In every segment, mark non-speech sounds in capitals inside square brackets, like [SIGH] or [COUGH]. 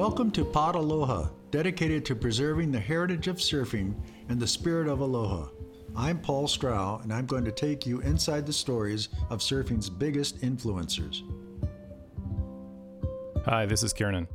Welcome to Pod Aloha, dedicated to preserving the heritage of surfing and the spirit of aloha. I'm Paul Strauch, and I'm going to take you inside the stories of surfing's biggest influencers. Hi, this is Kiernan.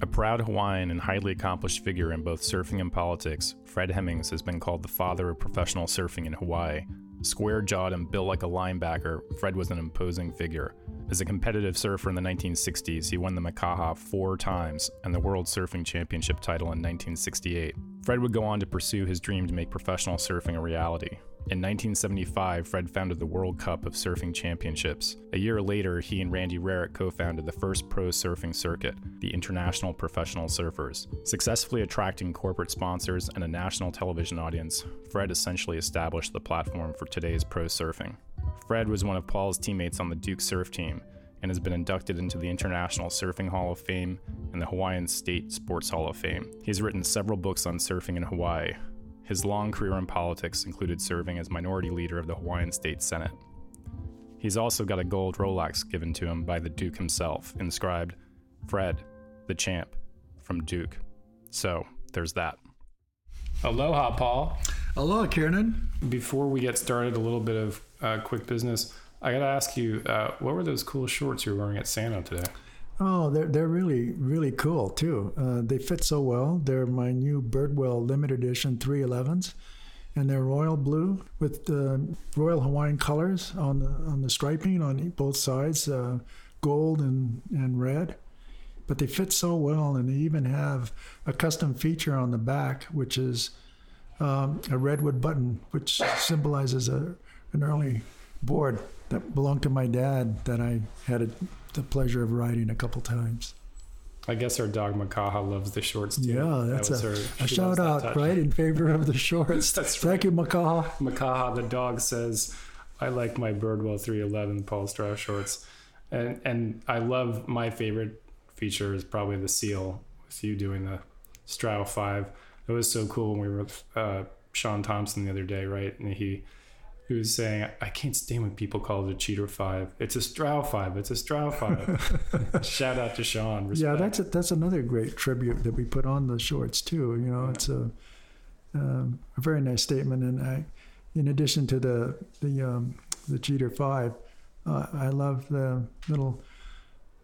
A proud Hawaiian and highly accomplished figure in both surfing and politics, Fred Hemmings has been called the father of professional surfing in Hawaii. Square jawed and built like a linebacker, Fred was an imposing figure. As a competitive surfer in the 1960s, he won the Makaha four times and the World Surfing Championship title in 1968. Fred would go on to pursue his dream to make professional surfing a reality. In 1975, Fred founded the World Cup of Surfing Championships. A year later, he and Randy Rarick co founded the first pro surfing circuit, the International Professional Surfers. Successfully attracting corporate sponsors and a national television audience, Fred essentially established the platform for today's pro surfing. Fred was one of Paul's teammates on the Duke surf team and has been inducted into the International Surfing Hall of Fame and the Hawaiian State Sports Hall of Fame. He's written several books on surfing in Hawaii, his long career in politics included serving as minority leader of the Hawaiian State Senate. He's also got a gold Rolex given to him by the Duke himself, inscribed, Fred, the champ, from Duke. So, there's that. Aloha, Paul. Aloha, Kiernan. Before we get started, a little bit of uh, quick business. I got to ask you, uh, what were those cool shorts you were wearing at Santa today? Oh, they're they're really really cool too. Uh, they fit so well. They're my new Birdwell limited edition 311s, and they're royal blue with the Royal Hawaiian colors on the on the striping on both sides, uh, gold and and red. But they fit so well, and they even have a custom feature on the back, which is um, a redwood button, which symbolizes a an early board that belonged to my dad that I had a the pleasure of riding a couple times. I guess our dog Makaha loves the shorts too. Yeah, that's that a, her, a shout out, right, in favor of the [LAUGHS] shorts. that's Thank right. you, Makaha. Makaha, the dog says, I like my Birdwell 311 Paul Strauch shorts. And, and I love my favorite feature is probably the seal with you doing the Strauch 5. It was so cool when we were with uh, Sean Thompson the other day, right? And he who was saying, I can't stand when people call it a cheater five. It's a Strauch five. It's a Strauch five. [LAUGHS] Shout out to Sean. Respect. Yeah, that's a, that's another great tribute that we put on the shorts too. You know, yeah. it's a um, a very nice statement. And I, in addition to the the um, the cheater five, uh, I love the little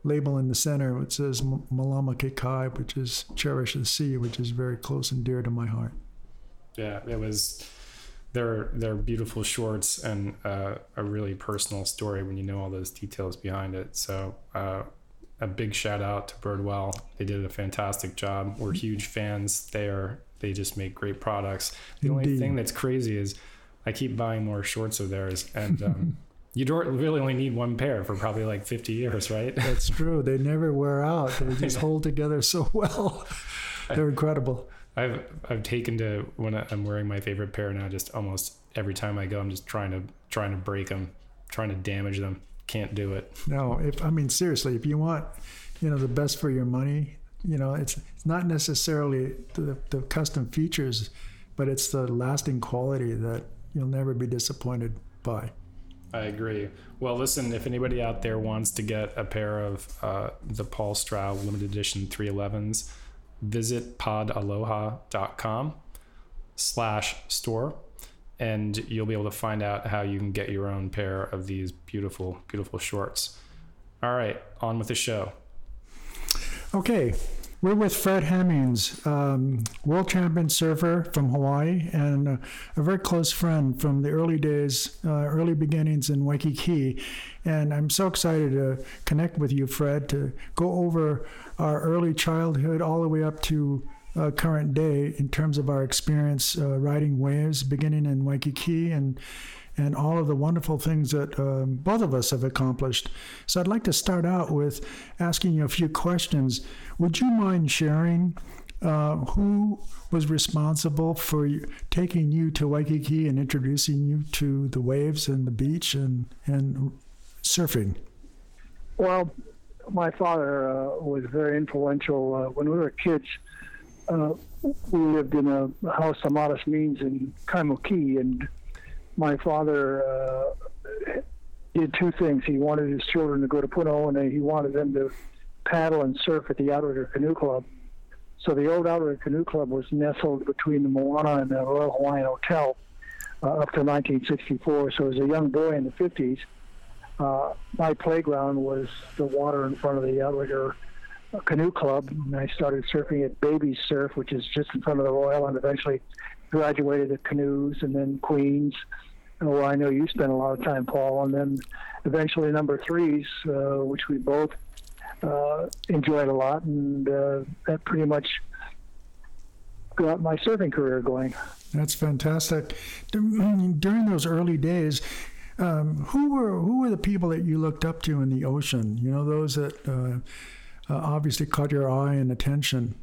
label in the center which says Malama Kekai, which is cherish the sea, which is very close and dear to my heart. Yeah, it was they're they're beautiful shorts and uh, a really personal story when you know all those details behind it. So uh, a big shout out to Birdwell. They did a fantastic job. We're huge fans. They are they just make great products. The Indeed. only thing that's crazy is I keep buying more shorts of theirs and. Um, [LAUGHS] you don't really only need one pair for probably like 50 years, right? That's true. They never wear out. They [LAUGHS] just hold together so well. [LAUGHS] They're incredible. I've I've taken to when I'm wearing my favorite pair now. Just almost every time I go, I'm just trying to trying to break them, trying to damage them. Can't do it. [LAUGHS] No, if I mean seriously, if you want, you know, the best for your money, you know, it's it's not necessarily the, the custom features, but it's the lasting quality that you'll never be disappointed by. I agree. Well, listen, if anybody out there wants to get a pair of uh, the Paul Strauch limited edition 311s, visit podaloha.com slash store and you'll be able to find out how you can get your own pair of these beautiful, beautiful shorts. All right, on with the show. Okay, we're with Fred Hemmings, um, world champion surfer from Hawaii, and uh, a very close friend from the early days, uh, early beginnings in Waikiki. And I'm so excited to connect with you, Fred, to go over our early childhood all the way up to uh, current day in terms of our experience uh, riding waves, beginning in Waikiki and and all of the wonderful things that um, both of us have accomplished. So I'd like to start out with asking you a few questions. Would you mind sharing uh, who was responsible for taking you to Waikiki and introducing you to the waves and the beach and, and surfing? Well, my father uh, was very influential. Uh, when we were kids, uh, we lived in a house of modest means in Kaimuki, and my father uh, did two things. He wanted his children to go to Punahou, and he wanted them to paddle and surf at the Outrigger Canoe Club. So the old Outrigger Canoe Club was nestled between the Moana and the Royal Hawaiian Hotel uh, up to 1964. So as a young boy in the 50s, uh, my playground was the water in front of the Outrigger Canoe Club. And I started surfing at Baby Surf, which is just in front of the Royal, and eventually graduated to canoes and then Queens. Oh, I know you spent a lot of time, Paul, and then eventually number threes, uh, which we both uh, enjoyed a lot, and uh, that pretty much got my surfing career going. That's fantastic. During those early days, um, who were who were the people that you looked up to in the ocean? You know, those that uh, uh, obviously caught your eye and attention.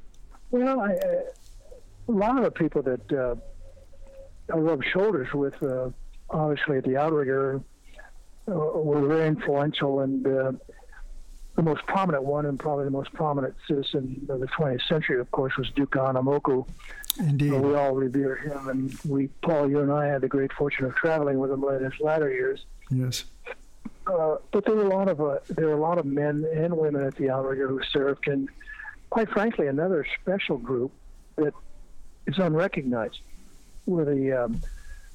Well, I, a lot of the people that uh, I rubbed shoulders with, uh, obviously at the outrigger, uh, were very influential and uh, the most prominent one and probably the most prominent citizen of the 20th century, of course, was Duke Kahanamoku. Indeed. we all revere him, and we, Paul, you and I had the great fortune of traveling with him in his latter years. Yes. Uh, but there were a lot of uh, there were a lot of men and women at the outrigger who served, and quite frankly, another special group that is unrecognized were the um,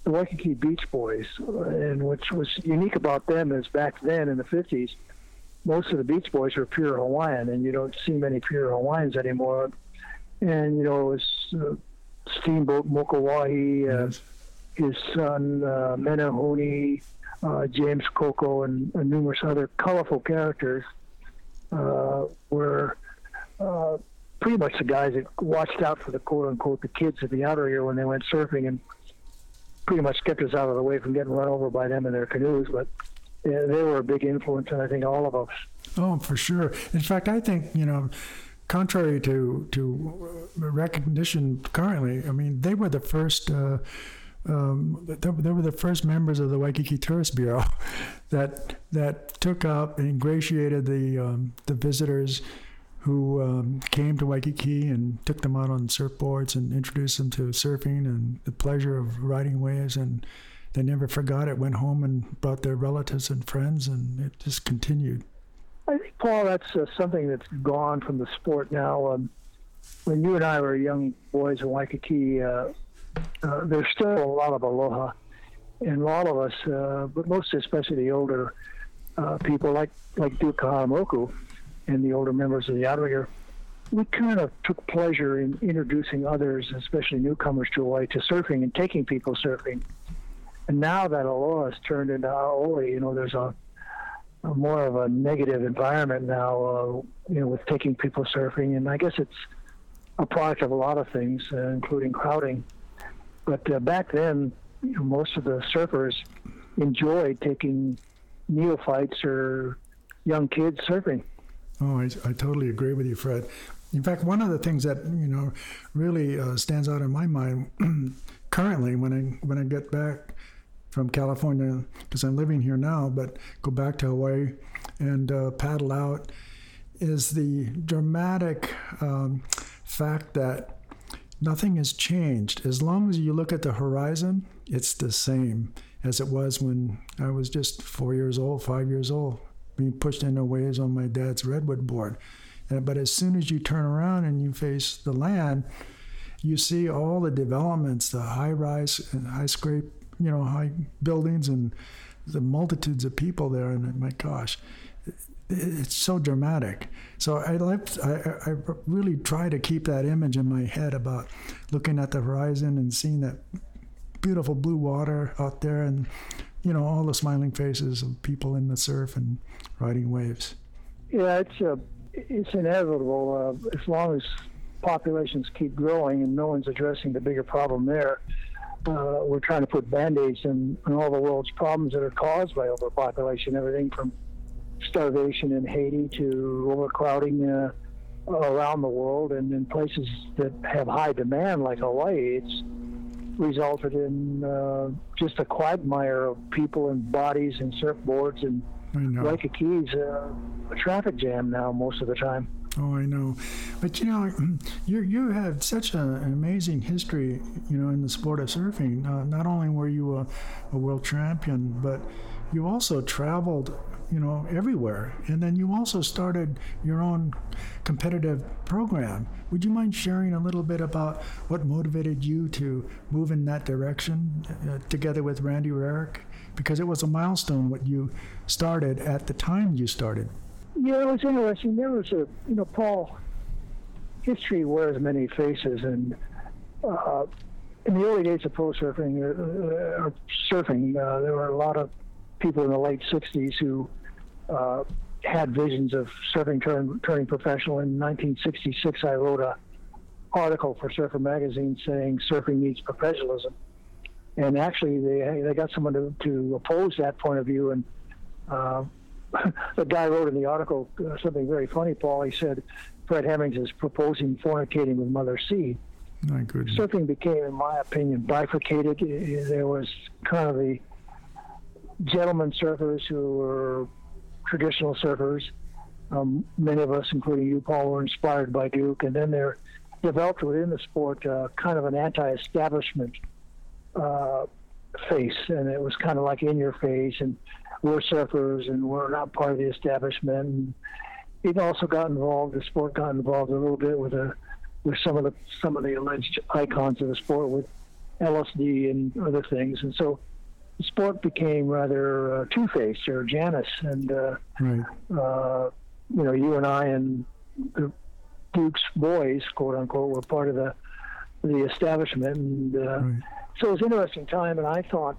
the Waikiki Beach Boys, and which was unique about them is back then in the 50s most of the Beach Boys were pure Hawaiian, and you don't see many pure Hawaiians anymore. And you know, it was uh, Steamboat Mokuahi, uh, yes. his son uh, Menehune, uh, James Coco, and, and, numerous other colorful characters uh, were uh, pretty much the guys that watched out for the quote unquote the kids at the Outrigger when they went surfing and pretty much kept us out of the way from getting run over by them in their canoes. But yeah, they were a big influence on I think all of us. Oh, for sure. In fact, I think you know, contrary to to recognition currently, I mean, they were the first. Uh, um, they, they were the first members of the Waikiki Tourist Bureau [LAUGHS] that that took up and ingratiated the um, the visitors who um, came to Waikiki and took them out on surfboards and introduced them to surfing and the pleasure of riding waves and they never forgot it, went home and brought their relatives and friends, and it just continued. I think, Paul, that's uh, something that's gone from the sport now. Um, when you and I were young boys in Waikiki, uh, uh, there's still a lot of aloha. And a lot of us, uh, but most especially the older uh, people like, like Duke Kahanamoku and the older members of the Outrigger, we kind of took pleasure in introducing others, especially newcomers to Hawaii, to surfing and taking people surfing. And now that aloha has turned into aoi, you know, there's a, a more of a negative environment now, uh, you know, with taking people surfing. And I guess it's a product of a lot of things, uh, including crowding. But uh, back then, you know, most of the surfers enjoyed taking neophytes or young kids surfing. Oh, I, I totally agree with you, Fred. In fact, one of the things that you know really uh, stands out in my mind [CLEARS THROAT] currently when I when I get back from California because I'm living here now, but go back to Hawaii and uh, paddle out is the dramatic um, fact that nothing has changed. As long as you look at the horizon, it's the same as it was when I was just four years old, five years old, being pushed into waves on my dad's redwood board. And, but as soon as you turn around and you face the land, you see all the developments, the high rise and high scrape you know, high buildings and the multitudes of people there. And my gosh, it's so dramatic. So I like I, I really try to keep that image in my head about looking at the horizon and seeing that beautiful blue water out there and you know all the smiling faces of people in the surf and riding waves. Yeah, it's uh, it's inevitable uh, as long as populations keep growing and no one's addressing the bigger problem there uh, we're trying to put band-aids in all the world's problems that are caused by overpopulation, everything from starvation in Haiti to overcrowding uh, around the world, and in places that have high demand like Hawaii, it's resulted in uh, just a quagmire of people and bodies and surfboards and Waikiki's uh, a traffic jam now most of the time. Oh, I know, but you know, you you have such a, an amazing history, you know, in the sport of surfing. Uh, not only were you a, a world champion, but you also traveled, you know, everywhere, and then you also started your own competitive program. Would you mind sharing a little bit about what motivated you to move in that direction, uh, together with Randy Rarick? Because it was a milestone what you started at the time you started. Yeah, it was interesting. There was a, you know, Paul, history wears many faces. And uh, in the early days of pro surfing, uh, uh, surfing, uh, there were a lot of people in the late 60s who uh, had visions of surfing turn, turning professional. In 1966, I wrote a article for Surfer Magazine saying surfing needs professionalism. And actually, they, they got someone to, to oppose that point of view. And uh, [LAUGHS] the guy wrote in the article uh, something very funny, Paul. He said, Fred Hemmings is proposing fornicating with Mother. My goodness. Surfing became, in my opinion, bifurcated. There was kind of the gentlemen surfers who were traditional surfers. Um, many of us, including you, Paul, were inspired by Duke. And then there developed within the sport uh, kind of an anti establishment uh, face. And it was kind of like in your face. And we're surfers and we're not part of the establishment. And it also got involved. The sport got involved a little bit with a with some of the some of the alleged icons of the sport with LSD and other things. And so sport became rather uh, two-faced or Janus. And uh, right. uh, you know, you and I and the Duke's boys, quote unquote, were part of the the establishment. And uh, Right. so it was an interesting time. And I thought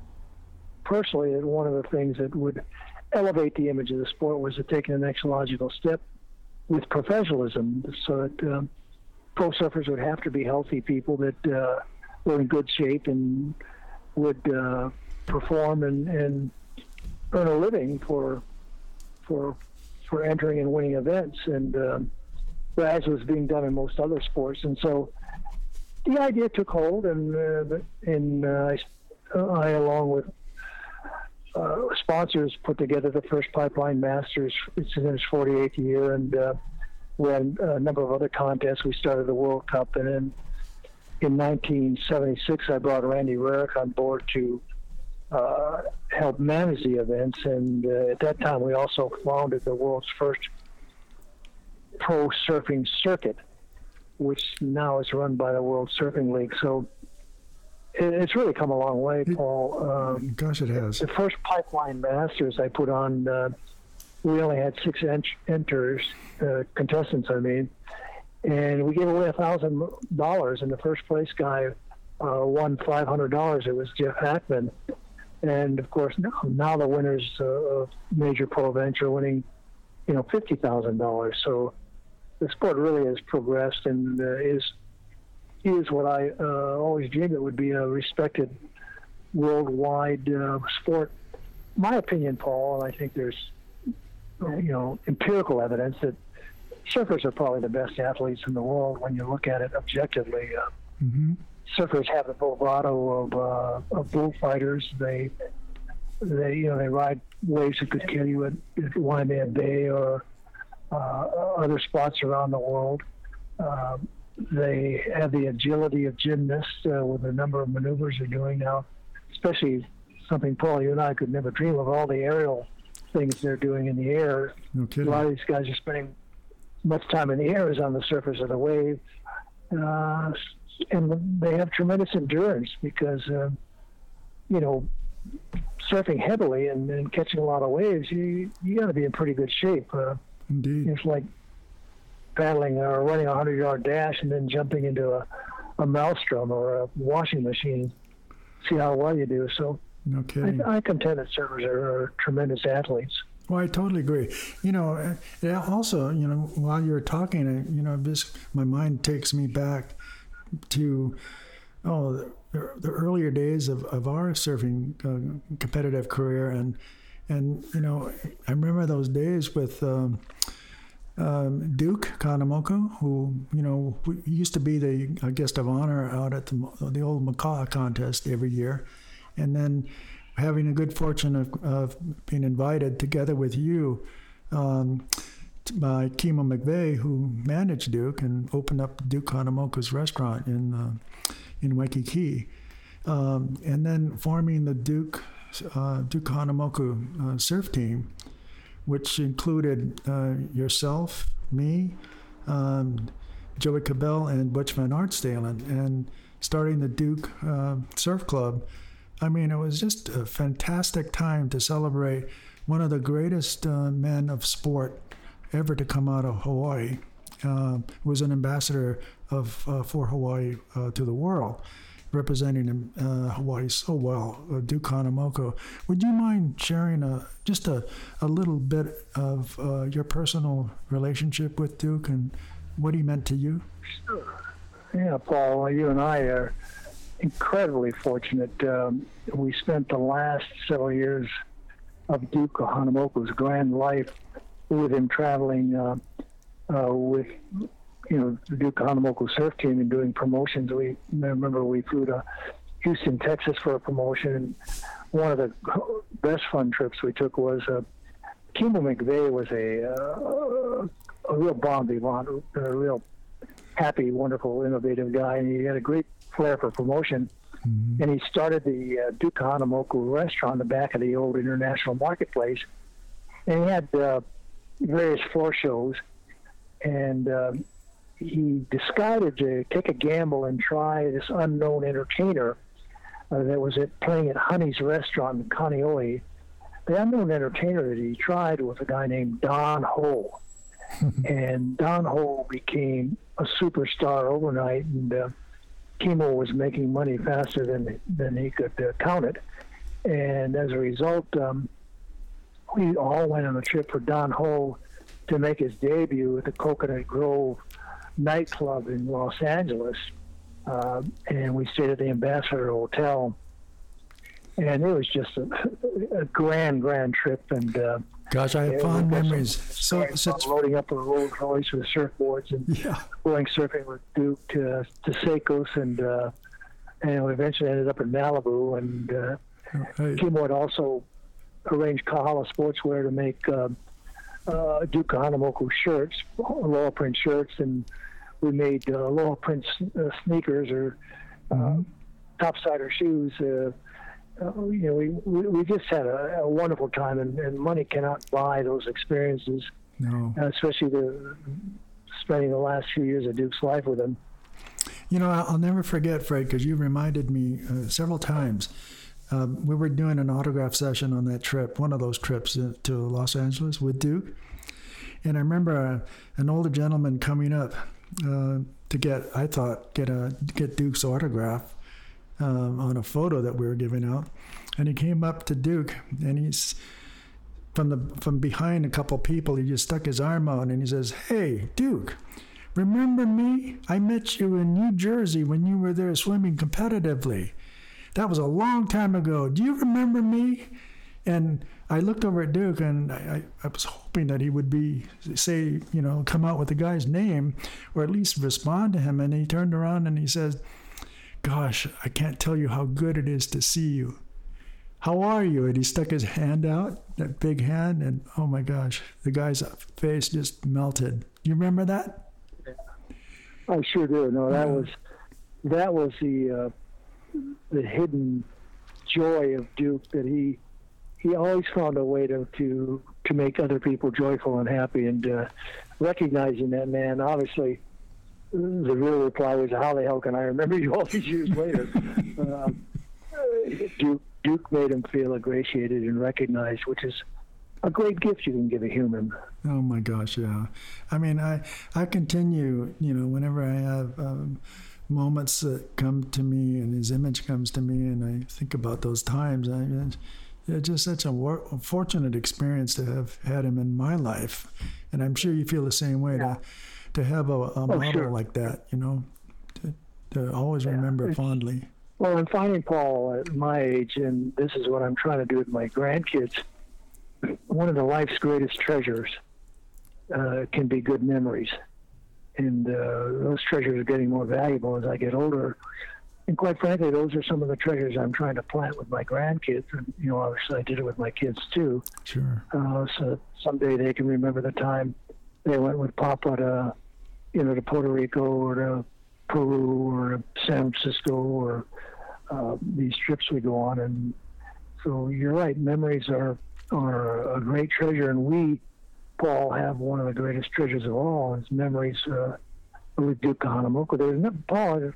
personally that one of the things that would elevate the image of the sport was to take the next logical step with professionalism so that um, pro surfers would have to be healthy people that uh, were in good shape and would uh, perform and, and earn a living for for for entering and winning events and um, as was being done in most other sports and so the idea took hold and uh, and uh, I, I along with uh, sponsors put together the first Pipeline Masters. It's in its 48th year, and uh, we had a number of other contests. We started the World Cup, and then in 1976, I brought Randy Rarick on board to uh, help manage the events. And uh, at that time, we also founded the world's first pro surfing circuit, which now is run by the World Surfing League. So it, it's really come a long way, Paul. Um, Gosh, it has. the first Pipeline Masters I put on, uh, we only had six ent- enters, uh, contestants, I mean, and we gave away a thousand dollars, and the first place guy uh, won five hundred dollars. It was Jeff Hakman, and of course now, now the winners uh, of major pro events are winning, you know, fifty thousand dollars. So the sport really has progressed and uh, is is what I uh, always dreamed it would be a respected worldwide uh, sport. My opinion, Paul, and I think there's you know empirical evidence that surfers are probably the best athletes in the world when you look at it objectively. Uh, hmm surfers have the bravado of, uh, of bullfighters. They they you know they ride waves that could kill you at, at Waimea Bay or uh, other spots around the world. Um, they have the agility of gymnasts uh, with the number of maneuvers they're doing now, especially something Paul, you and I could never dream of all the aerial things they're doing in the air. No A lot of these guys are spending much time in the air as on the surface of the wave. Uh, and they have tremendous endurance because, uh, you know, surfing heavily and, and catching a lot of waves, you, you got to be in pretty good shape. Uh, Indeed. it's like paddling or running a 100 yard dash and then jumping into a, a maelstrom or a washing machine. See how well you do. So No I, kidding. I contend that surfers are, are tremendous athletes. Well, I totally agree. You know, uh, also, you know, while you're talking, uh, you know, this my mind takes me back to oh the, the earlier days of, of our surfing uh, competitive career, and and you know, I remember those days with. Um, um, Duke Kahanamoku, who you know used to be the uh, guest of honor out at the the old Makaha contest every year, and then having a good fortune of, of being invited together with you um, by Kimo McVay, who managed Duke and opened up Duke Kahanamoku's restaurant in uh, in Waikiki, um, and then forming the Duke uh, Duke Kahanamoku uh, surf team, which included uh, yourself, me, um, Joey Cabell, and Butch Van Artsdalen, and starting the Duke uh, Surf Club. I mean, it was just a fantastic time to celebrate one of the greatest uh, men of sport ever to come out of Hawaii. Uh, was an ambassador of uh, for Hawaii uh, to the world, representing uh, Hawaii so well. Uh, Duke Kahanamoku. Would you mind sharing a, just a, a little bit of uh, your personal relationship with Duke and what he meant to you? Sure. Yeah, Paul, you and I are incredibly fortunate. Um, we spent the last several years of Duke Kahanamoku's grand life with him traveling uh, uh, with you know the Duke Kahanamoku surf team and doing promotions. We remember we flew to Houston, Texas for a promotion. And one of the best fun trips we took was uh, Kimo McVay was a uh, a real bon vivant, a real happy, wonderful, innovative guy, and he had a great flair for promotion. Mm-hmm. And he started the uh, Duke Kahanamoku restaurant in the back of the old International Marketplace. And he had uh, various floor shows, and uh, he decided to take a gamble and try this unknown entertainer uh, that was at, playing at Honey's restaurant in Kaneohe. The unknown entertainer that he tried was a guy named Don Ho. [LAUGHS] and Don Ho became a superstar overnight, and uh, Kimo was making money faster than than he could uh, count it. And as a result, um, we all went on a trip for Don Ho to make his debut at the Coconut Grove nightclub in Los Angeles. Uh, and we stayed at the Ambassador Hotel. And it was just a, a grand, grand trip. And uh, gosh, I have fond memories. So, such loading up a Rolls Royce with surfboards and yeah. going surfing with Duke to, to Seikos, and uh, and we eventually ended up in Malibu. And uh, right. Kimo had also arranged Kahala Sportswear to make uh, uh, Duke Kahanamoku shirts, lower print shirts, and we made uh, lower print uh, sneakers or uh, mm-hmm. topsider shoes. Uh, uh, you know, we, we, we just had a, a wonderful time, and, and, money cannot buy those experiences. No, especially the spending the last few years of Duke's life with him. You know, I'll never forget, Fred, because you reminded me uh, several times um, we were doing an autograph session on that trip, one of those trips to Los Angeles with Duke. And I remember uh, an older gentleman coming up uh, to get, I thought, get a get Duke's autograph um, on a photo that we were giving out. And he came up to Duke, and he's from the from behind a couple people. He just stuck his arm out, and he says, "Hey, Duke." Remember me? I met you in New Jersey when you were there swimming competitively. That was a long time ago. Do you remember me? And I looked over at Duke and I, I, was hoping that he would be, say, you know, come out with the guy's name or at least respond to him. And he turned around and he says, Gosh, I can't tell you how good it is to see you. How are you? And he stuck his hand out, that big hand, and oh my gosh, the guy's face just melted. You remember that? I sure do. No, that was that was the uh, the hidden joy of Duke that he he always found a way to to to make other people joyful and happy. And uh, recognizing that man obviously the real reply was how the hell can I remember you all these years later? Um, [LAUGHS] Duke Duke made him feel ingratiated and recognized which is a great gift you can give a human. Oh my gosh yeah. I mean I I continue you know whenever I have um, moments that come to me and his image comes to me and I think about those times. I, it's just such a, war, a, fortunate experience to have had him in my life. And I'm sure you feel the same way yeah. to, to have a, a oh, model sure. like that, you know, to, to always yeah. remember fondly. Well, I'm finding Paul at my age, and this is what I'm trying to do with my grandkids. One of the life's greatest treasures uh, can be good memories and uh, those treasures are getting more valuable as I get older. And quite frankly, those are some of the treasures I'm trying to plant with my grandkids. And, you know, obviously I did it with my kids too. Sure. Uh, so someday they can remember the time they went with Papa to, you know, to Puerto Rico or to Peru or San Francisco or uh, these trips we go on. And so you're right, memories are are a great treasure, and we, Paul, have one of the greatest treasures of all is memories uh, with Duke Kahanamoku. There's no, Paul.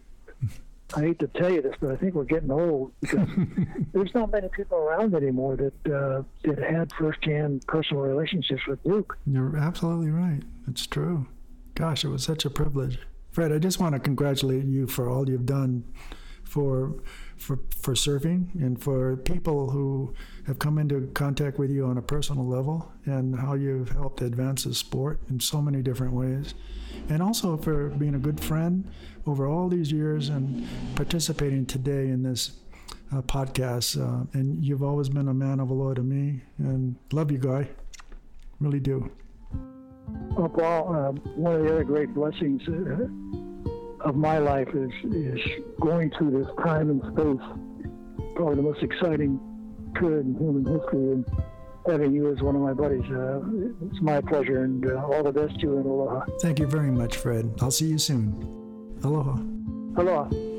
I hate to tell you this, but I think we're getting old because [LAUGHS] there's not many people around anymore that uh, that had firsthand personal relationships with Duke. You're absolutely right. It's true. Gosh, it was such a privilege. Fred, I just want to congratulate you for all you've done for for for surfing and for people who have come into contact with you on a personal level and how you've helped advance the sport in so many different ways. And also for being a good friend over all these years and participating today in this uh, podcast. Uh, and you've always been a man of law to me and love you, guy. Really do. Well, Paul, uh, one of the other great blessings uh, of my life is is going through this time and space. Probably the most exciting period in human history, and having you as one of my buddies. Uh, it's my pleasure, and uh, all the best to you, and aloha. Thank you very much, Fred. I'll see you soon. Aloha. Aloha.